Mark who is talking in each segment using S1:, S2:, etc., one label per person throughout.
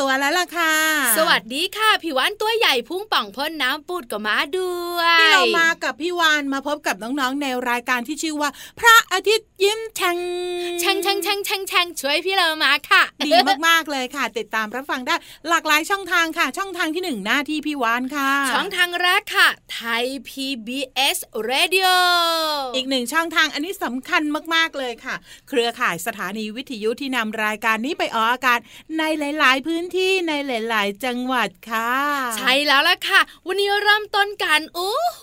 S1: ตัวแล้วล่ะค่ะ
S2: สวัสดีค่ะผิววันตัวใหญ่พุ่งป่องพ่นน้ำปูดกับม้าด้วย
S1: พี่เรามากับพี่วานมาพบกับน้องๆในรายการที่ชื่อว่า พระอาทิตย์ยิ้มแฉ่ง
S2: แช่งแช่งแช่งแช่งแช่งช่วยพี่เรามาค่ะ
S1: ดีมากๆเลยค่ะ ติดตามรับฟังได้หลากหลายช่องทางค่ะ ช่องทางที่หนึ่งหน้าที่พี่วานค่ะ
S2: ช่องทางแรกค่ะ ไทย PBS Radio
S1: อีกหนึ่งช่องทางอันนี้สำคัญมากๆเลยค่ะ เครือข่ายสถานีวิทยุที่นำรายการนี้ไปออกอากาศในหลาย ๆ พื้นที่ในหลาย ๆ จังหวัดค่ะ
S2: ใช่แล้วล่ะค่ะ วันนี้เริ่มต้นกันโอ้โห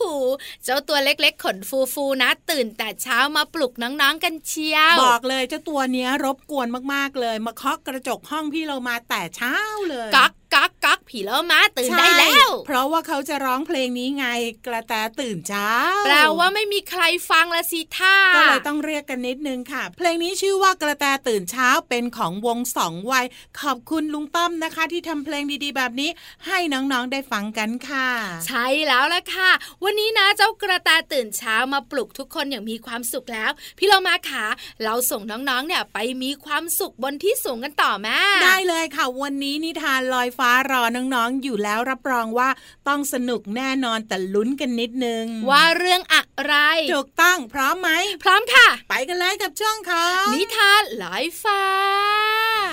S2: เจ้าตัวเล็กๆ ขนฟูๆนะ ตื่นแต่เช้ามาปลุกน้องๆกันเชียว
S1: บอกเลยเจ้าตัวเนี้ยรบกวนมากๆเลย มาเคาะกระจกห้องพี่เรามาแต่เช้าเลย
S2: กัก กักกักผีแล้วมาตื่น
S1: ใช่
S2: ได้แล้ว
S1: เพราะว่าเขาจะร้องเพลงนี้ไงกระแตตื่นเช้า
S2: แปลว่าไม่มีใครฟังละสิท่า
S1: ก็เลยต้องเรียกกันนิดนึงค่ะ เพลงนี้ชื่อว่ากระแตตื่นเช้าเป็นของวงสองวัย ขอบคุณลุงต้อมนะคะ ที่ทำเพลงดีๆ แบบนี้ ให้น้องๆได้ฟังกันค่ะ
S2: ใช่แล้วล่ะค่ะ วันนี้นะเจ้ากระแตตื่นเช้ามาปลุกทุกคนอย่างมีความสุขแล้ว พี่เรามาขาเราส่งน้องๆเนี่ยไปมีความสุขบนที่สูงกันต่อแม่
S1: ได้เลยค่ะ วันนี้นิทานลอยฟ้ารอน้องๆอยู่แล้วรับรองว่าต้องสนุกแน่นอนแต่ลุ้นกันนิดนึง
S2: ว่าเรื่องอะไร
S1: ถูกต้องพร้อมไหม
S2: พร้อมค่ะ
S1: ไปกันเลยกับช่วงของ
S2: นิทานลอยฟ้า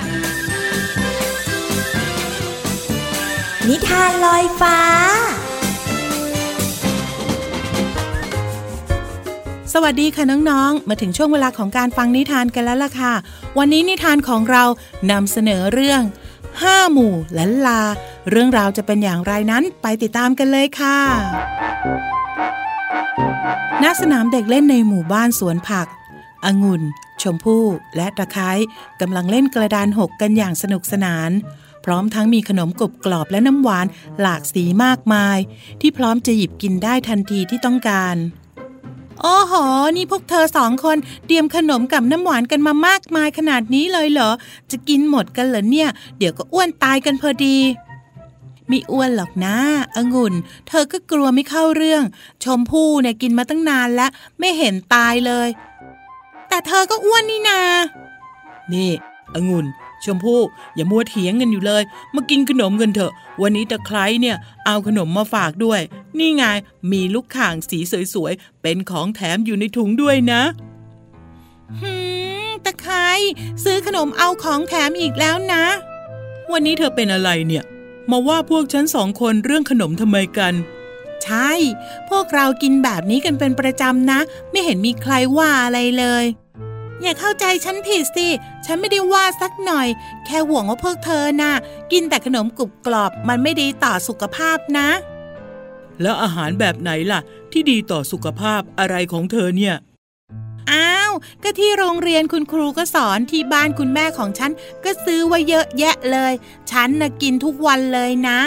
S1: น
S3: นิทานลอยฟ้า
S1: สวัสดีค่ะน้องๆ มาถึงช่วงเวลาของการฟังนิทานกันแล้วล่ะค่ะ วันนี้นิทานของเรานำเสนอเรื่อง ห้าหมู่ลันลา เรื่องราวจะเป็นอย่างไรนั้นไปติดตามกันเลยค่ะณสนามเด็กเล่นในหมู่บ้านสวนผัก องุ่น ชมพู่ และตะไคร้กำลังเล่นกระดานหกกันอย่างสนุกสนาน พร้อมทั้งมีขนมกรุบกรอบและน้ำหวานหลากสีมากมาย ที่พร้อมจะหยิบกินได้ทันทีที่ต้องการ โอ้โห นี่พวกเธอสองคนเตรียมขนมกับน้ำหวานกันมามากมายขนาดนี้เลยเหรอ จะกินหมดกันเหรอเนี่ย เดี๋ยวก็อ้วนตายกันพอดีมีอ้วนหรอกนะองุ่น เธอก็กลัวไม่เข้าเรื่อง ชมพู่เนี่ยกินมาตั้งนานแล้ว ไม่เห็นตายเลย แต่เธอก็อ้วนนี่นา นี่องุ่น ชมพู่อย่ามัวเถียงกันอยู่เลย มากินขนมกันเถอะ วันนี้ตะไคร้เนี่ยเอาขนมมาฝากด้วย นี่ไงมีลูกข่างสีสวยๆ เป็นของแถมอยู่ในถุงด้วยนะหืมตะไคร้ซื้อขนมเอาของแถมอีกแล้วนะ วันนี้เธอเป็นอะไรเนี่ย มาว่าพวกฉันสองคนเรื่องขนมทำไมกันใช่ พวกเรากินแบบนี้กันเป็นประจำนะ ไม่เห็นมีใครว่าอะไรเลย อย่าเข้าใจฉันผิดสิ ฉันไม่ได้ว่าสักหน่อย แค่ห่วงว่าพวกเธอน่ะ กินแต่ขนมกรุบกรอบมันไม่ดีต่อสุขภาพนะ แล้วอาหารแบบไหนล่ะ ที่ดีต่อสุขภาพอะไรของเธอเนี่ย อ้าว ก็ที่โรงเรียนคุณครูก็สอนที่บ้านคุณแม่ของฉัน ก็ซื้อไว้เยอะแยะเลย ฉันน่ะกินทุกวันเลยนะ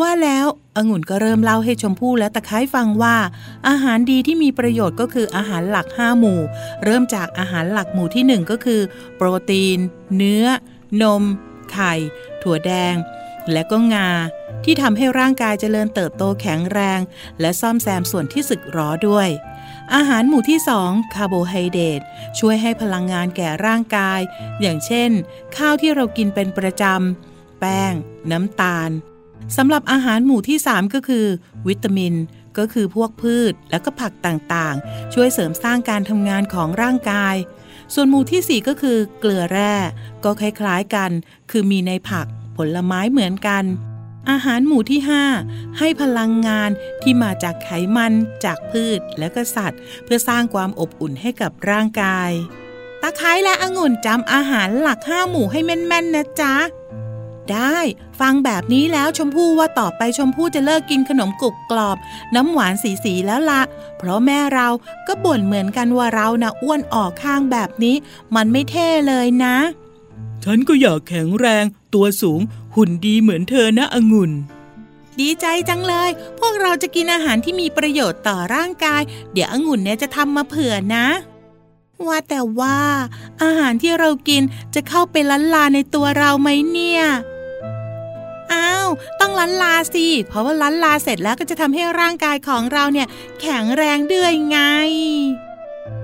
S1: ว่าแล้วองุ่นก็เริ่มเล่าให้ชมพู่และตะไคร้ฟังว่า อาหารดีที่มีประโยชน์ก็คืออาหารหลักห้าหมู่ เริ่มจากอาหารหลักหมู่ที่หนึ่งก็คือ โปรตีน เนื้อ นม ไข่ ถั่วแดง และก็งา ที่ทำให้ร่างกายเจริญเติบโตแข็งแรง และซ่อมแซมส่วนที่สึกหรอด้วย อาหารหมู่ที่สองคาร์โบไฮเดรตช่วยให้พลังงานแก่ร่างกาย อย่างเช่น ข้าวที่เรากินเป็นประจำแป้ง น้ำตาล สำหรับอาหารหมู่ที่ 3 ก็คือ วิตามิน ก็คือพวกพืชและก็ผักต่างๆ ช่วยเสริมสร้างการทำงานของร่างกาย ส่วนหมู่ที่ 4 ก็คือ เกลือแร่ ก็คล้ายๆกัน คือมีในผักผลไม้เหมือนกัน อาหารหมู่ที่ 5 ให้พลังงานที่มาจากไขมัน จากพืชและก็สัตว์ เพื่อสร้างความอบอุ่นให้กับร่างกาย ตะไคร้และองุ่นจำอาหารหลักห้าหมู่ให้แม่นๆนะจ๊ะ ได้ ฟังแบบนี้แล้วชมพู่ว่าต่อไปชมพู่จะเลิกกินขนมกรุบกรอบ น้ำหวานสีสีๆแล้วละ เพราะแม่เราก็บ่นเหมือนกันว่าเรานะอ้วนออกข้างแบบนี้ มันไม่เท่เลยนะ ฉันก็อยากแข็งแรง ตัวสูง หุ่นดีเหมือนเธอนะองุ่นดีใจจังเลย พวกเราจะกินอาหารที่มีประโยชน์ต่อร่างกาย เดี๋ยวองุ่นเนี่ยจะทำมาเผื่อนะ ว่าแต่ว่า อาหารที่เรากินจะเข้าไปล้นลาในตัวเราไหมเนี่ย อ้าวต้องล้านลาสิ เพราะว่าล้านลาเสร็จแล้วก็จะทำให้ร่างกายของเราเนี่ย แข็งแรงด้วยไง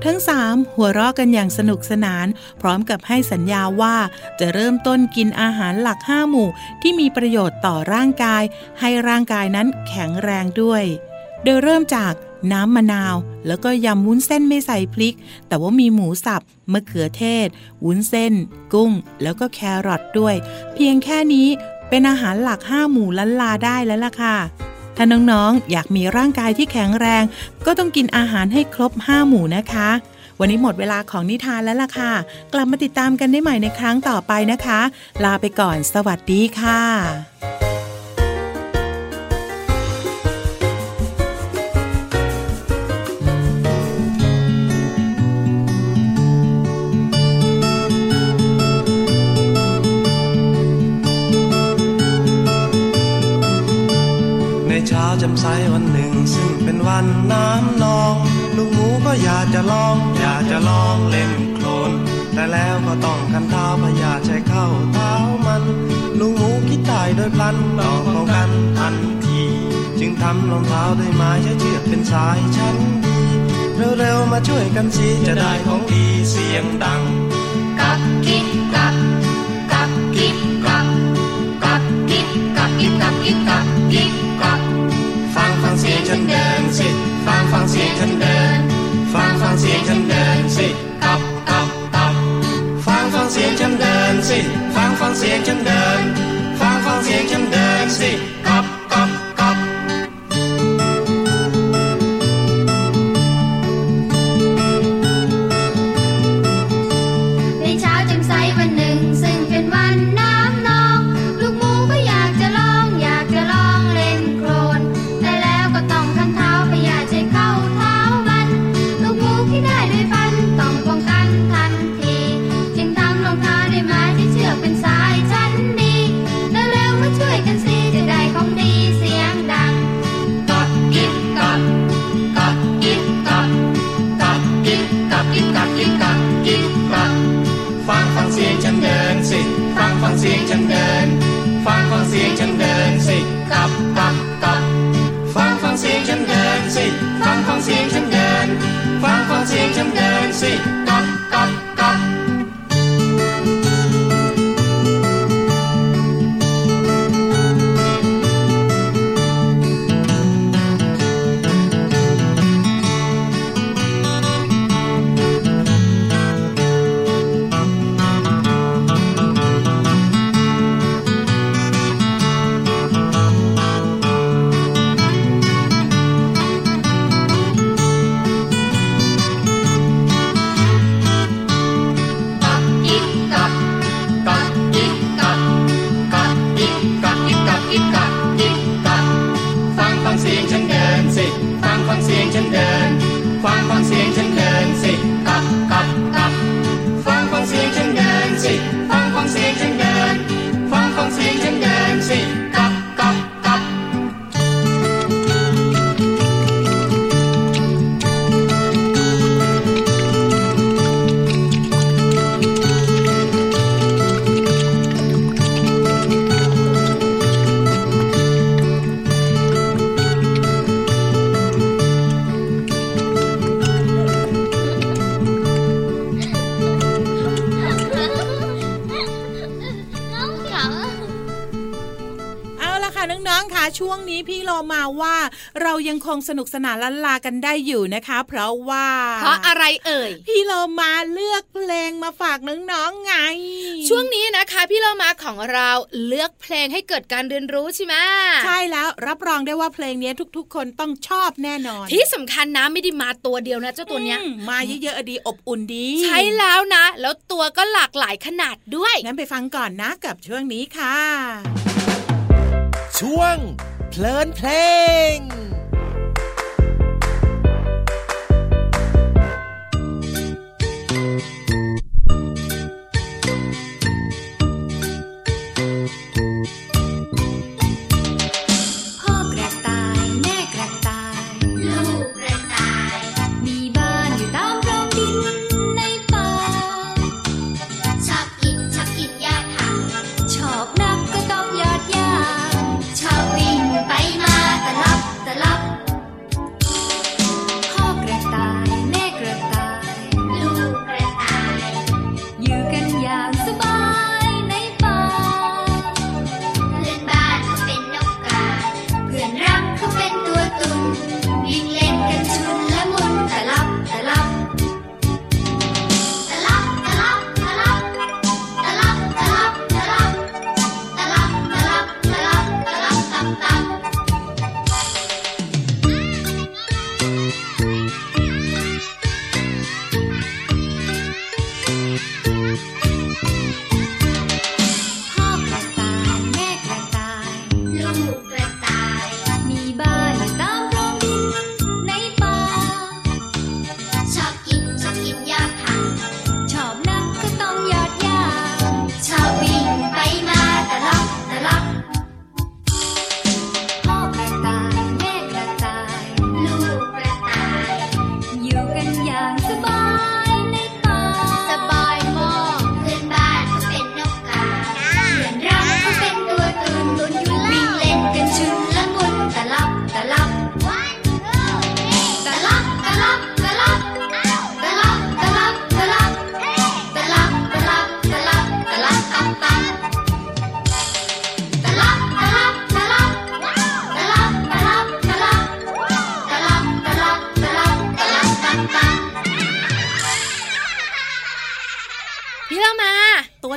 S1: ทั้งสามหัวเราะกันอย่างสนุกสนาน พร้อมกับให้สัญญาว่าจะเริ่มต้นกินอาหารหลักห้าหมู่ที่มีประโยชน์ต่อร่างกาย ให้ร่างกายนั้นแข็งแรงด้วย โดยเริ่มจากน้ำมะนาว แล้วก็ยำวุ้นเส้นไม่ใส่พริก แต่ว่ามีหมูสับมะเขือเทศ วุ้นเส้น กุ้ง แล้วก็แครอทด้วย เพียงแค่นี้ เป็นอาหารหลักห้าหมู่ล้านลาได้แล้วล่ะค่ะ ถ้าน้องๆ อยากมีร่างกายที่แข็งแรง ก็ต้องกินอาหารให้ครบห้าหมู่นะคะ วันนี้หมดเวลาของนิทานแล้วล่ะค่ะ กลับมาติดตามกันได้ใหม่ในครั้งต่อไปนะคะ ลาไปก่อน สวัสดีค่ะา
S4: จำใสวันหนึ่ง ซึ่งเป็นวันน้ำนอง ลูกหมูก็อยากจะลอง อยากจะลองเล่นโคลน แต่แล้วก็ต้องกันเท้าพยาใช้เข้าเท้ามัน ลูกหมูคิดตายโดยพลันต้องป้องกันทันที จึงทำรองเท้าด้วยไม้ใช้เชือกเป็นสายชั้นดีเร็วๆมาช่วยกันสิจะได้ของดีเสียงดัง
S5: กับกิ๊บกับกับกิ๊บกับกับกิ๊บกับกิ๊บกับกิ๊บกับกิ๊บกับ
S4: ฟั งฟังเสียงฉันเดินสิ ฟังฟังเสียงฉันเดิน ฟังฟังเสียงฉันเดินสิ ได้ไหมที่เชือกเป็นสายฉันดีเร็วมาช่วยกันสิ
S6: จะได้ของดีเสียงดังกดกิบกอดกดกิบกอดกดกิบกอดกิบกอดกิบกอบกดฟังฟังเสียงฉันเดินสิฟังฟังเสียงฉันเดิน ฟังฟังเสียงฉันเดินสิกดกดกดฟังฟังเสียงฉันเดินสิฟังฟังเสียงฉันเดิน ฟังฟังเสียงฉันเดินสิ
S1: น้องๆค่ะช่วงนี้พี่โลมาว่า เรายังคงสนุกสนานลันลากันได้อยู่นะคะ เพราะว่า
S2: เพราะอะไรเอ่ย
S1: พี่โลมาเลือกเพลงมาฝากน้องๆไง
S2: ช่วงนี้นะคะ พี่เรามาของเราเลือกเพลงให้เกิดการเรียนรู้ใช่ไหม
S1: ใช่แล้วรับรองได้ว่าเพลงนี้ทุกๆ คนต้องชอบแน่นอน
S2: ที่สำคัญนะไม่ได้มาตัวเดียวนะ เจ้าตัวเนี้ย
S1: อืมมาเยอะๆดีอบอุ่นดี
S2: ใช่แล้วนะ แล้วตัวก็หลากหลายขนาดด้วย
S1: งั้นไปฟังก่อนนะกับช่วงนี้ค่ะ
S7: ช่วง เพลินเพ
S5: ลง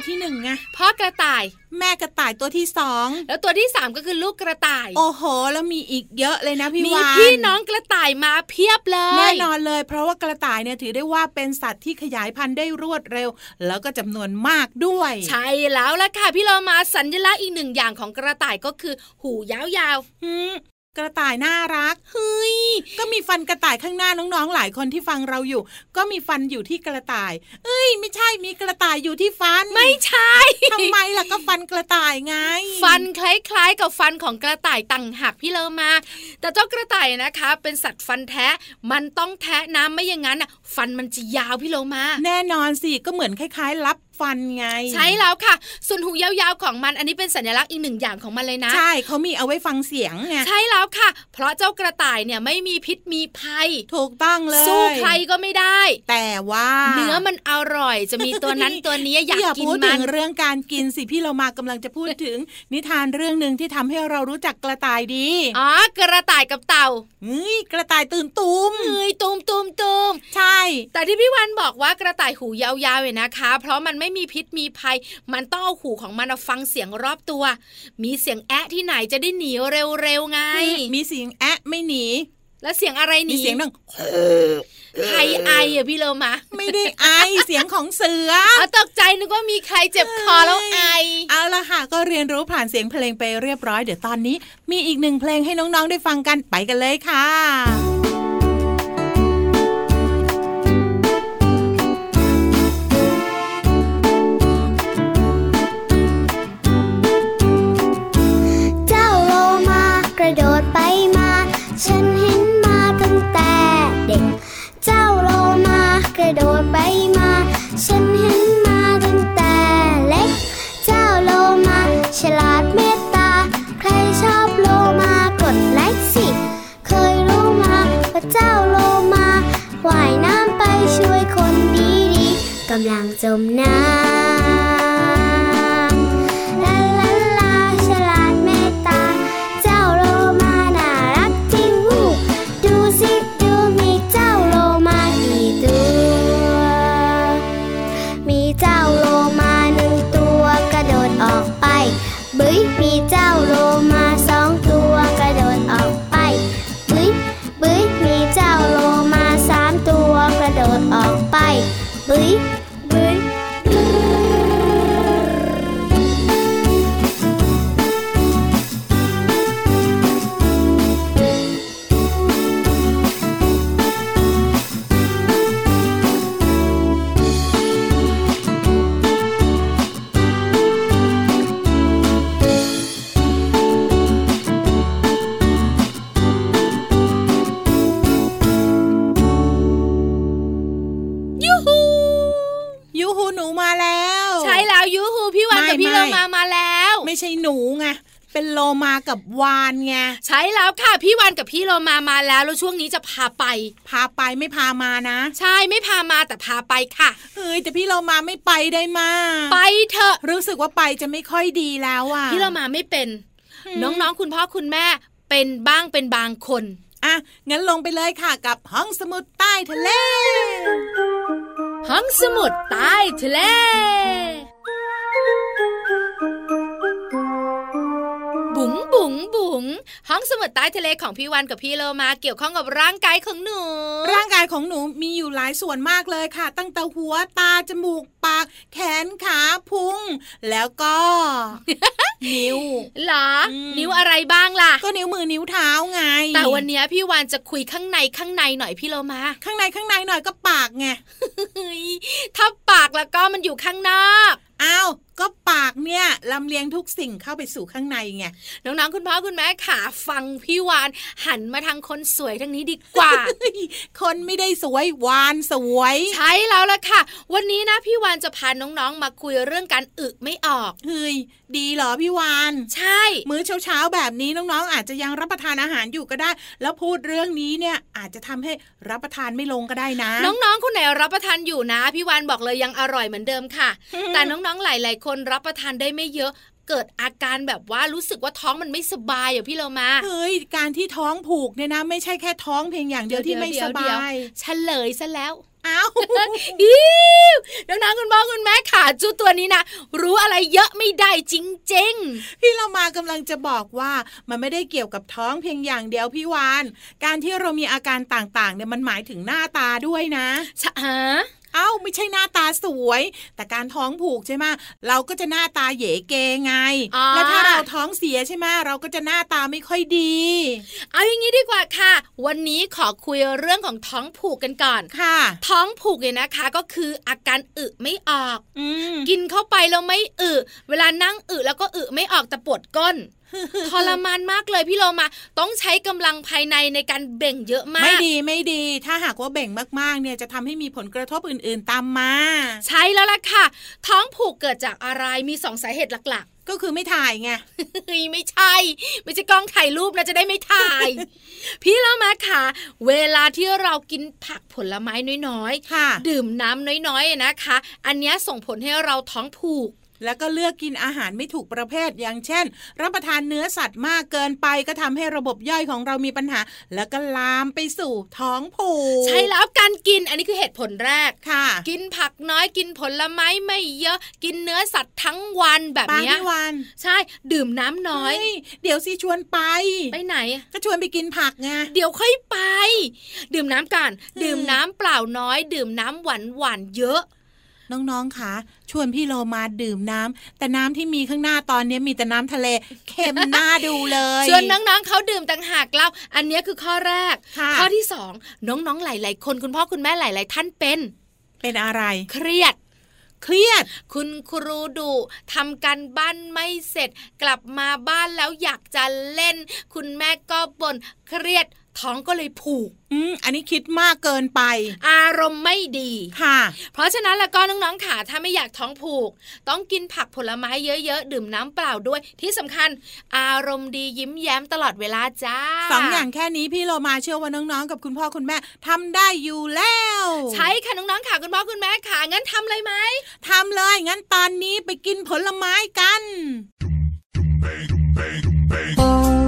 S1: ที่หนึ่งไง
S2: พ่อกระต่าย
S1: แม่กระต่ายตัวที่สอง
S2: แล้วตัวที่สามก็คือลูกกระต่าย
S1: โอ้โห แล้วมีอีกเยอะเลยนะพี่
S2: มี
S1: วาน
S2: พี่น้องกระต่ายมาเพียบเลย
S1: แน่นอนเลย เพราะว่ากระต่ายเนี่ยถือได้ว่าเป็นสัตว์ที่ขยายพันธุ์ได้รวดเร็ว แล้วก็จำนวนมากด้วย
S2: ใช่แล้วล่ะค่ะพี่เรามาสัญลักษณ์อีกหนึ่งอย่างของกระต่ายก็คือ หูยาว
S1: หืม กระต่ายน่ารักเฮ้ยก็มีฟันกระต่ายข้างหน้าน้องๆ หลายคนที่ฟังเราอยู่ ก็มีฟันอยู่ที่กระต่าย เอ้ย ไม่ใช่มีกระต่ายอยู่ที่ฟัน
S2: ๆไม่ใช่
S1: ทำไมล่ะก็ฟันกระต่ายไง
S2: ฟันคล้ายๆ กับฟันของกระต่ายต่างหากพี่เลอมา แต่เจ้ากระต่ายนะคะ เป็นสัตว์ฟันแท้มันต้องแทะน้ำไม่อย่างนั้นน่ะฟันมันจะยาวพี่เลอมา
S1: แน่นอนสิก็เหมือนคล้ายๆรับฟันไง
S2: ใช่แล้วค่ะ ส่วนหูยาวๆของมันอันนี้เป็นสัญลักษณ์อีกหนึ่งอย่างของมันเลยนะ
S1: ใช่เขามีเอาไว้ฟังเสียงไง
S2: ใช่แล้วค่ะ เพราะเจ้ากระต่ายเนี่ยไม่มีพิษมีภัย
S1: ถูกต้องเลย
S2: สู้ใครก็ไม่ได้
S1: แต่ว่า
S2: เนื้อมันอร่อยจะมีตัวนั้นตัวนี้อยาก
S1: อย่า
S2: กิน
S1: พูด
S2: มั
S1: ถึ
S2: น
S1: งเรื่องการกินสิพี่เรามากำลังจะพูดถึง นิทานเรื่องหนึ่งที่ทำให้เรารู้จักกระต่ายดี
S2: อ๋อกระต่ายกับเต่า
S1: เฮ้ยกระต่ายตื่นตูม
S2: เฮ้ยตูมตูมตูม
S1: ใช่
S2: แต่ที่พี่วันบอกว่ากระต่ายหูยาวๆเนี่ยนะคะ เพราะมันไม่มีพิษมีภัย มันต้องเอาหูของมันมาฟังเสียงรอบตัว มีเสียงแอะที่ไหนจะได้หนีเร็วๆไง
S1: มีเสียงแอะไม่หนี
S2: แล้วเสียงอะไรหนี
S1: มีเสียงดัง
S2: ใครไออะพี่เลมา
S1: ไม่ได้ไอเสียงของเสือ
S2: เอาตกใจนึกว่ามีใครเจ็บคอแล้วไอ
S1: เอาละค่ะ ก็เรียนรู้ผ่านเสียงเพลงไปเรียบร้อย เดี๋ยวตอนนี้ มีอีกหนึ่งเพลงให้น้องๆได้ฟังกันไปกันเลยค่ะ
S5: มน้ำลาลาลาฉลาดเมตตา เจ้าโลมาน่ารักจริงหูดูสิดูมีเจ้าโลมากี่ตัว มีเจ้าโลมาหนึ่งตัวกระโดดออกไป บึ้ยมีเจ้าโลมา ไง
S1: เป็นโลมากับวานไง
S2: ใช่แล้วค่ะ พี่วันกับพี่โลมามาแล้วแล้วช่วงนี้จะพาไป
S1: พาไปไม่พามานะ
S2: ใช่ไม่พามาแต่พาไปค่ะ
S1: เฮ้ยแต่พี่โลมาไม่ไปได้มา
S2: ไปเถอะ
S1: รู้สึกว่าไปจะไม่ค่อยดีแล้วอะ
S2: พี่โลมาไม่เป็น
S1: อืม
S2: น้องๆคุณพ่อคุณแม่เป็นบ้างเป็นบางคน
S1: อะงั้นลงไปเลยค่ะกับห้องสมุดใต้ทะเล
S2: ห้องสมุดใต้ทะเล บุ๋งบุ๋งห้องสมุดใต้ทะเลของพี่วันกับพี่โลมาเกี่ยวข้องกับร่างกายของหนู
S1: ร่างกายของหนูมีอยู่หลายส่วนมากเลยค่ะ ตั้งแต่หัวตาจมูกปากแขนขาพุงแล้วก็นิ้ว
S2: เหรออ
S1: ม
S2: นิ้วอะไรบ้างล่ะ
S1: ก็นิ้วมือนิ้วเท้าไง
S2: แต่วันเนี้ยพี่วานจะคุยข้างในข้างในหน่อยพี่โลมา
S1: ข้างในข้างในหน่อยก็ปากไง
S2: เฮ้ยถ้าปากแล้วก็มันอยู่ข้างนอก
S1: อ้าว ก็ปากเนี่ยลำเลียงทุกสิ่งเข้าไปสู่ข้างในไง
S2: น้องๆคุณพ่อคุณแม่ขาฟังพี่วานหันมาทางคนสวยทางนี้ดีกว่า
S1: คนไม่ได้สวยวานสวย
S2: ใช่แล้วล่ะค่ะ วันนี้นะพี่วานจะพาน้องๆมาคุยเรื่องการอึไม่ออก
S1: เฮ้ยดีเหรอพี่วาน
S2: ใช่
S1: มื้อเช้าๆแบบนี้น้องๆอาจจะยังรับประทานอาหารอยู่ก็ได้ แล้วพูดเรื่องนี้เนี่ยอาจจะทำให้รับประทานไม่ลงก็ได้นะ
S2: น้องๆคนไหนรับประทานอยู่นะพี่วานบอกเลยยังอร่อยเหมือนเดิมค่ะ แต่น้องๆหลาย ๆ คนรับประทานได้ไม่เยอะเกิดอาการแบบว่ารู้สึกว่าท้องมันไม่สบายอะพี่เรามา
S1: เฮ้ยการที่ท้องผูกเนี่ยนะ ไม่ใช่แค่ท้องเพียงอย่างเดียวที่ไม่สบาย
S2: เฉลยซะแล้ว
S1: อ้าว
S2: อิ้วน้องๆคุณพ่อคุณแม่ขาจูตัวนี้นะรู้อะไรเยอะไม่ได้จริง
S1: พี่เรามากำลังจะบอกว่ามันไม่ได้เกี่ยวกับท้องเพียงอย่างเดียวพี่วาน การที่เรามีอาการต่างๆเนี่ยมันหมายถึงหน้าตาด้วยนะ
S2: ๆชะฮะ
S1: เอ้าไม่ใช่หน้าตาสวย แต่การท้องผูกใช่ไหมเราก็จะหน้าตาเหยเกไง
S2: อ๋อ
S1: แล้วถ้าเราท้องเสียใช่ไหมเราก็จะหน้าตาไม่ค่อยดี
S2: เอาอย่างนี้ดีกว่าค่ะ วันนี้ขอคุยเรื่องของท้องผูกกันก่อน
S1: ค่ะ
S2: ท้องผูกเนี่ยนะคะก็คืออาการอึไม่ออก
S1: อืม
S2: กินเข้าไปแล้วไม่อึเวลานั่งอึแล้วก็อึไม่ออกแต่ปวดก้น ทรมานมากเลยพี่โลมาต้องใช้กำลังภายในในการเบ่งเยอะมาก
S1: ไม่ดีไม่ดี ถ้าหากว่าเบ่งมากๆ เนี่ยจะทำให้มีผลกระทบอื่นๆตามมา
S2: ใช่แล้วล่ะค่ะ ท้องผูกเกิดจากอะไรมีสองสาเหตุหลัก
S1: ก็คือไม่ถ่ายไง
S2: ๆเฮ้ยไม่ใช่ ไม่ใช่กล้องถ่ายรูปนะจะได้ไม่ถ่าย พี่โลมาค่ะ เวลาที่เรากินผักผลไม้น้อย
S1: ค่ะ
S2: ๆดื่มน้ำน้อยๆนะคะ อันเนี้ยส่งผลให้เราท้องผูก
S1: แล้วก็เลือกกินอาหารไม่ถูกประเภทอย่างเช่น รับประทานเนื้อสัตว์มากเกินไปก็ทำให้ระบบย่อยของเรามีปัญหา แล้วก็ลามไปสู่ท้องผูก
S2: ใช่แล้วการกินอันนี้คือเหตุผลแรก
S1: ค่ะ
S2: กินผักน้อยกินผลไม้ไม่เยอะกินเนื้อสัตว์ทั้งวันแบบ
S1: ปา
S2: เนี้ย
S1: พี่วัน
S2: ใช่ดื่มน้ำน้อย
S1: เฮ้ยเดี๋ยวสิชวนไป
S2: ไปไหน
S1: ก็ชวนไปกินผักไง
S2: เดี๋ยวค่อยไป ดื่มน้ำกัน
S1: อืม
S2: ดื่มน้ำเปล่าน้อย ดื่มน้ำหวานหวานๆเยอะ
S1: น้องๆคะชวนพี่โลมาดื่มน้ำแต่น้ำที่มีข้างหน้าตอนนี้มีแต่น้ำทะเลเค็มหน้าดูเลย
S2: ชวนน้องๆเขาดื่มต่างหากเล่าอันเนี้ยคือข้อแรก
S1: ค่ะ
S2: ข้อที่สองน้องๆหลาย ๆ คนคุณพ่อคุณแม่หลาย ๆ ท่านเป็น
S1: เป็นอะไร
S2: เครียด
S1: เครียด
S2: คุณครูดุทำการบ้านไม่เสร็จ กลับมาบ้านแล้วอยากจะเล่น คุณแม่ก็บ่นเครียด ท้องก็เลยผูก
S1: อืมอันนี้คิดมากเกินไป
S2: อารมณ์ไม่ดี
S1: ค่ะ
S2: เพราะฉะนั้นแล้วก็น้องๆค่ะถ้าไม่อยากท้องผูก ต้องกินผักผลไม้เยอะๆ ดื่มน้ำเปล่าด้วย ที่สำคัญ อารมณ์ดียิ้มแย้มตลอดเวลาจ้า
S1: สองอย่างแค่นี้พี่โลมาเชื่อว่าน้องๆ กับคุณพ่อคุณแม่ทำได้อยู่แล้ว
S2: ใช่ค่ะน้องๆค่ะคุณพ่อคุณแม่ค่ะงั้นทำเลยไหม
S1: ทำเลยงั้นตอนนี้ไปกินผลไม้กัน
S5: ลู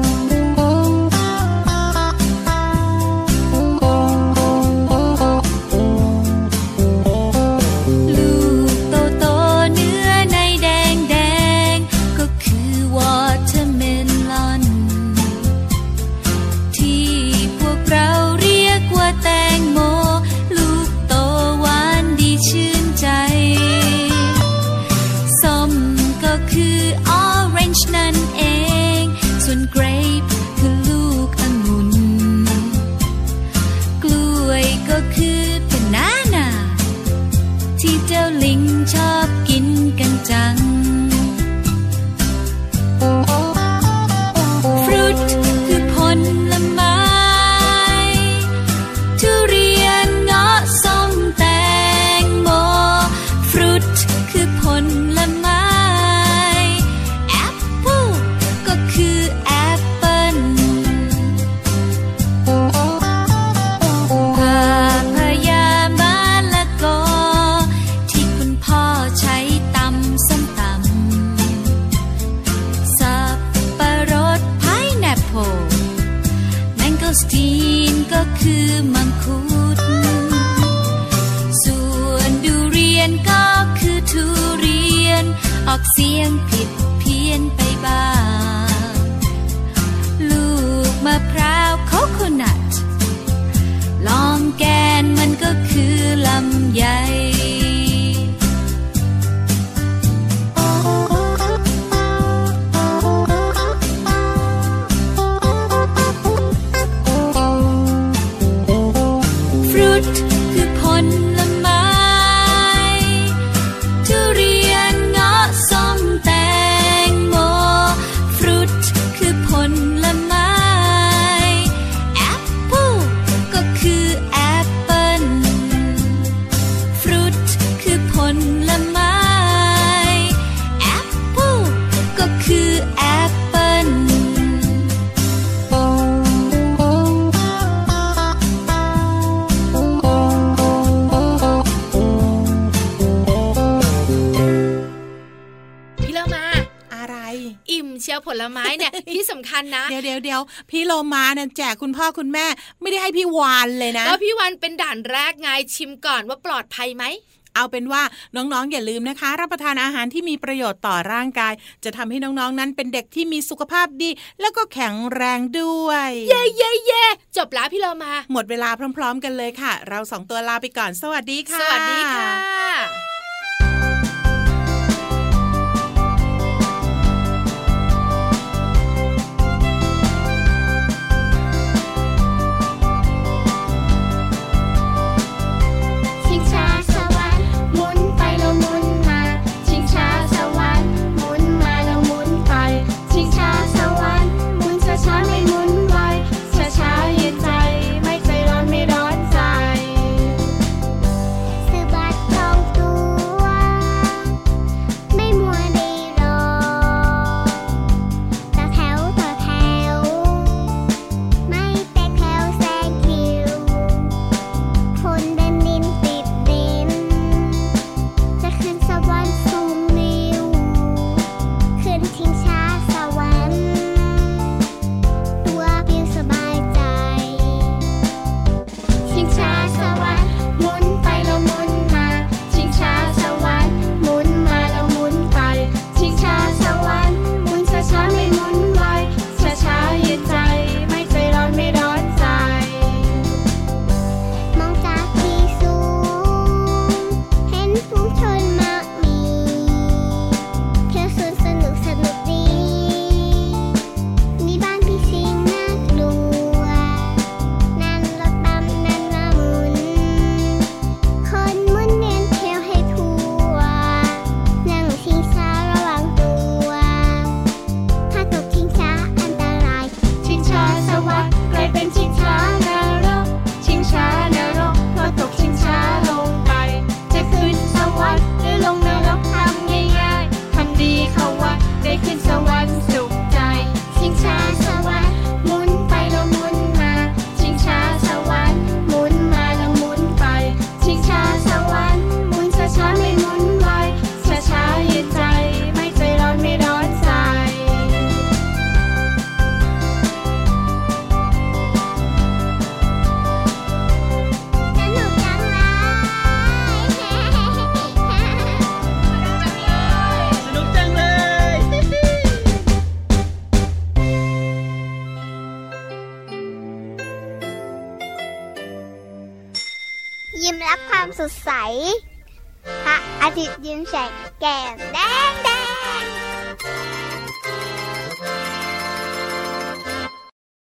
S5: ไม้เนี่ยที่สำคั
S2: ญนะ
S1: เดี๋ยวเดี๋ยวเดี๋ยวพี่โลมาเนี่ยแจกคุณพ่อคุณแม่ ไม่ได้ให้พี่วานเลยนะ
S2: แล้วพี่วันเป็นด่านแรกไงชิมก่อนว่าปลอดภัยไหม
S1: เอาเป็นว่าน้องๆ อย่าลืมนะคะ รับประทานอาหารที่มีประโยชน์ต่อร่างกาย จะทำให้น้องๆ นั้นเป็นเด็กที่มีสุขภาพดี แล้วก็แข็งแรงด้วย
S2: เย่เย่เย่จบแล้วพี่เรามา
S1: หมดเวลาพร้อม ๆ กันเลยค่ะ เราสองตัวลาไปก่อนสวัสดีค่ะ
S2: สวัสดีค่ะ